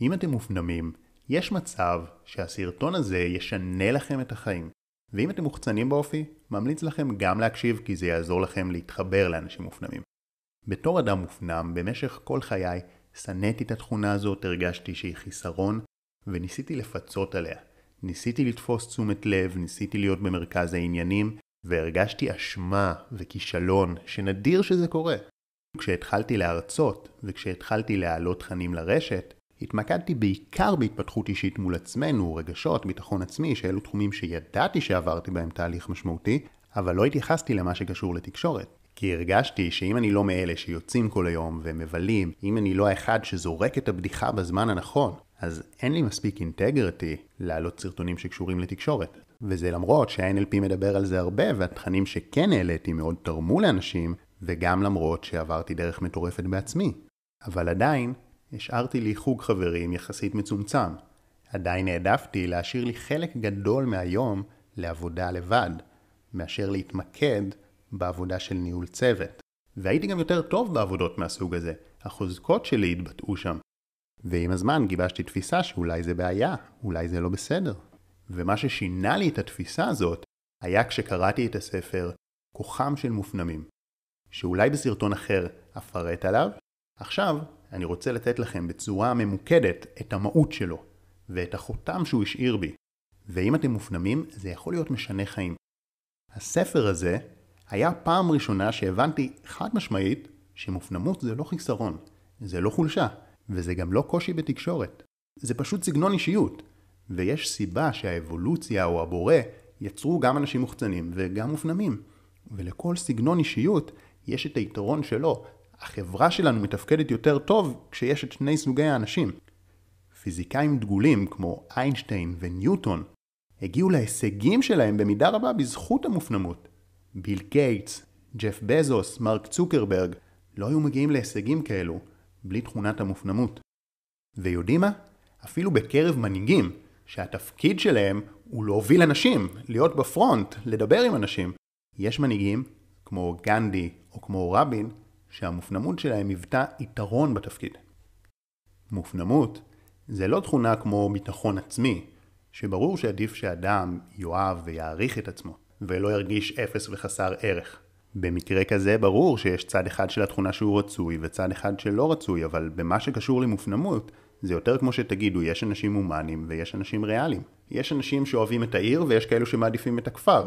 אם אתם מופנמים, יש מצב שהסרטון הזה ישנה לכם את החיים. ואם אתם מוחצנים באופי, ממליץ לכם גם להקשיב כי זה יעזור לכם להתחבר לאנשים מופנמים. בתור אדם מופנם, במשך כל חיי, שנאתי את התכונה הזאת, הרגשתי שהיא חיסרון, וניסיתי לפצות עליה. ניסיתי לתפוס תשומת לב, ניסיתי להיות במרכז העניינים, והרגשתי אשמה וכישלון, שנדיר שזה קורה. כשהתחלתי להרצות, וכשהתחלתי להעלות תכנים לרשת, התמקדתי בעיקר בהתפתחות אישית מול עצמנו, רגשות, ביטחון עצמי, שאלו תחומים שידעתי שעברתי בהם תהליך משמעותי, אבל לא התייחסתי למה שקשור לתקשורת. כי הרגשתי שאם אני לא מאלה שיוצאים כל היום ומבלים, אם אני לא האחד שזורק את הבדיחה בזמן הנכון, אז אין לי מספיק אינטגריטי להעלות סרטונים שקשורים לתקשורת. וזה למרות שה-NLP מדבר על זה הרבה, והתכנים שכן העליתי מאוד תרמו לאנשים, וגם למרות שעברתי דרך מטורפת בעצמי. אבל עדיין, השארתי לי חוג חברים יחסית מצומצם. עדיין העדפתי להשאיר לי חלק גדול מהיום לעבודה לבד, מאשר להתמקד בעבודה של ניהול צוות. והייתי גם יותר טוב בעבודות מהסוג הזה. החוזקות שלי התבטאו שם. ועם הזמן גיבשתי תפיסה שאולי זה בעיה, אולי זה לא בסדר. ומה ששינה לי את התפיסה הזאת, היה כשקראתי את הספר כוחם של מופנמים. שאולי בסרטון אחר אפרט עליו, עכשיו אני רוצה לתת לכם בצורה ממוקדת את המהות שלו, ואת החותם שהוא השאיר בי. ואם אתם מופנמים, זה יכול להיות משנה חיים. הספר הזה היה פעם ראשונה שהבנתי חד משמעית שמופנמות זה לא חיסרון, זה לא חולשה, וזה גם לא קושי בתקשורת. זה פשוט סגנון אישיות. ויש סיבה שהאבולוציה או הבורא יצרו גם אנשים מוחצנים וגם מופנמים. ולכל סגנון אישיות יש את היתרון שלו. החברה שלנו מתפקדת יותר טוב כשיש את שני סוגי האנשים. פיזיקאים דגולים כמו איינשטיין וניוטון הגיעו להישגים שלהם במידה רבה בזכות המופנמות. ביל גייטס, ג'ף בזוס, מרק צוקרברג לא היו מגיעים להישגים כאלו בלי תכונת המופנמות. ויודעים מה? אפילו בקרב מנהיגים, שהתפקיד שלהם הוא להוביל אנשים, להיות בפרונט, לדבר עם אנשים. יש מנהיגים, כמו גנדי או כמו רבין, שהמופנמות שלהם היוותה יתרון בתפקיד. מופנמות זה לא תכונה כמו ביטחון עצמי, שברור שעדיף שאדם יאהב ויעריך את עצמו, ולא ירגיש אפס וחסר ערך. במקרה כזה ברור שיש צד אחד של התכונה שהוא רצוי וצד אחד שלא רצוי, אבל במה שקשור למופנמות, זה יותר כמו שתגידו, יש אנשים הומניים ויש אנשים ריאליים. יש אנשים שאוהבים את העיר ויש כאלו שמעדיפים את הכפר.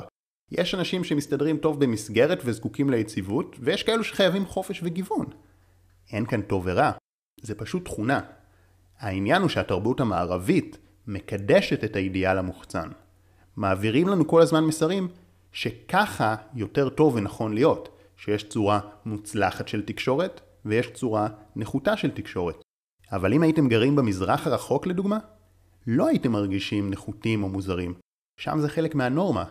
יש אנשים שמסתדרים טוב במסגרת וזקוקים ליציבות, ויש כאלו שחייבים חופש וגיוון. אין כאן טוב ורע, זה פשוט תכונה. העניין הוא שהתרבות המערבית מקדשת את האידיאל המוחצן. מעבירים לנו כל הזמן מסרים שככה יותר טוב ונכון להיות, שיש צורה מוצלחת של תקשורת ויש צורה נחותה של תקשורת. אבל אם הייתם גרים במזרח הרחוק לדוגמה, לא הייתם מרגישים נחותים או מוזרים. שם זה חלק מהנורמה,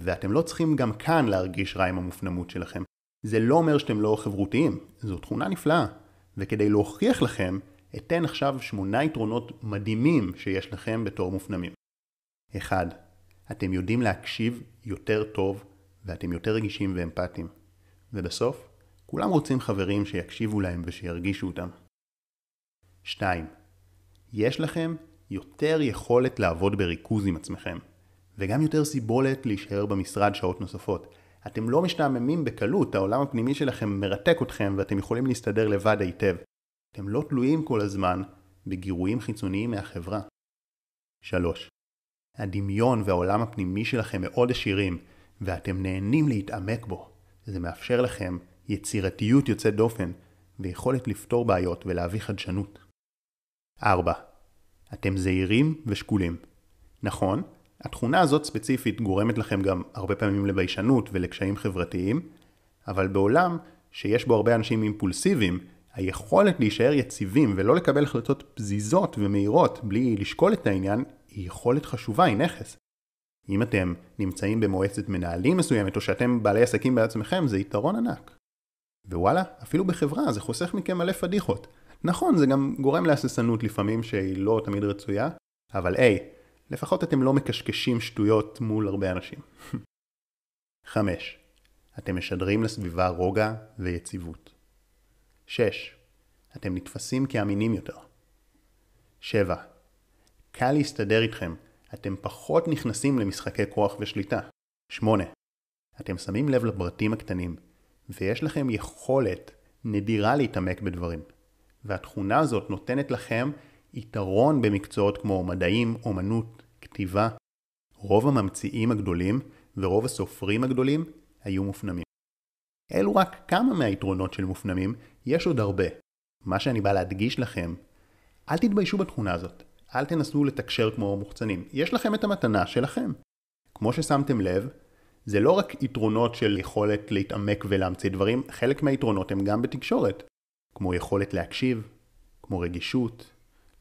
ואתם לא צריכים גם כאן להרגיש רע עם המופנמות שלכם. זה לא אומר שאתם לא חברותיים, זו תכונה נפלאה. וכדי להוכיח לכם, אתן עכשיו שמונה יתרונות מדהימים שיש לכם בתור מופנמים. 1. אתם יודעים להקשיב יותר טוב ואתם יותר רגישים ואמפתיים. ובסוף, כולם רוצים חברים שיקשיבו להם ושירגישו אותם. 2. יש לכם יותר יכולת לעבוד בריכוז עם עצמכם, וגם יותר סיבולת להישאר במשרד שעות נוספות. אתם לא משתעממים בקלות, העולם הפנימי שלכם מרתק אתכם ואתם יכולים להסתדר לבד היטב. אתם לא תלויים כל הזמן בגירויים חיצוניים מהחברה. 3. הדמיון והעולם הפנימי שלכם מאוד עשירים, ואתם נהנים להתעמק בו. זה מאפשר לכם יצירתיות יוצאת דופן, ויכולת לפתור בעיות ולהביא חדשנות. 4. אתם זהירים ושקולים. נכון, התכונה הזאת ספציפית גורמת לכם גם הרבה פעמים לביישנות ולקשיים חברתיים, אבל בעולם שיש בו הרבה אנשים אימפולסיביים, היכולת להישאר יציבים ולא לקבל החלטות פזיזות ומהירות בלי לשקול את העניין היא יכולת חשובה, היא נכס. אם אתם נמצאים במועצת מנהלים מסוימת או שאתם בעלי עסקים בעצמכם זה יתרון ענק. ווואלה, אפילו בחברה זה חוסך מכם מלא פדיחות. נכון, זה גם גורם להססנות לפעמים שהיא לא תמיד רצויה, אבל היי, לפחות אתם לא מקשקשים שטויות מול הרבה אנשים. 5. אתם משדרים לסביבה רוגע ויציבות. 6. אתם נתפסים כאמינים יותר. 7. קל להסתדר איתכם, אתם פחות נכנסים למשחקי כוח ושליטה. 8. אתם שמים לב לפרטים הקטנים, ויש לכם יכולת נדירה להתעמק בדברים. והתכונה הזאת נותנת לכם יתרון במקצועות כמו מדעים, אומנות, כתיבה. רוב הממציאים הגדולים ורוב הסופרים הגדולים היו מופנמים. אלו רק כמה מהיתרונות של מופנמים, יש עוד הרבה. מה שאני בא להדגיש לכם, אל תתביישו בתכונה הזאת. אל תנסו לתקשר כמו מוחצנים. יש לכם את המתנה שלכם. כמו ששמתם לב, זה לא רק יתרונות של יכולת להתעמק ולהמציא דברים, חלק מהיתרונות הם גם בתקשורת. כמו יכולת להקשיב, כמו רגישות,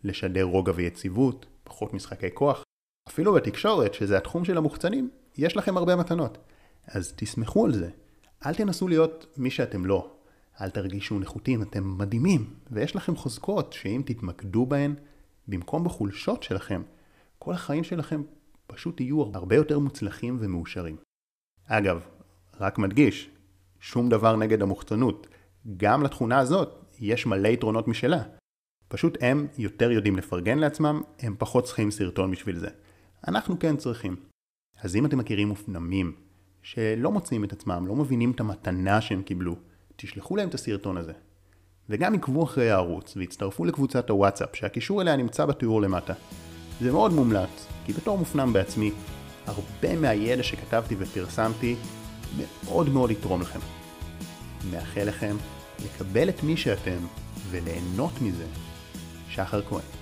לשדר רוגע ויציבות, פחות משחקי כוח. אפילו בתקשורת, שזה התחום של המוחצנים, יש לכם הרבה מתנות. אז תסמכו על זה. אל תנסו להיות מי שאתם לא. אל תרגישו נחותים, אתם מדהימים, ויש לכם חוזקות שאם תתמקדו בהן, במקום בחולשות שלכם, כל החיים שלכם פשוט יהיו הרבה יותר מוצלחים ומאושרים. אגב, רק מדגיש, שום דבר נגד המוחצנות. גם לתכונה הזאת יש מלא יתרונות משלה. פשוט הם יותר יודעים לפרגן לעצמם, הם פחות צריכים סרטון בשביל זה. אנחנו כן צריכים. אז אם אתם מכירים מופנמים שלא מוצאים את עצמם, לא מבינים את המתנה שהם קיבלו, תשלחו להם את הסרטון הזה. וגם עקבו אחרי הערוץ והצטרפו לקבוצת הוואטסאפ שהקישור אליה נמצא בתיאור למטה. זה מאוד מומלץ, כי בתור מופנם בעצמי, הרבה מהידע שכתבתי ופרסמתי מאוד מאוד יתרום לכם. מאחל לכם לקבל את מי שאתם וליהנות מזה. שחר כהן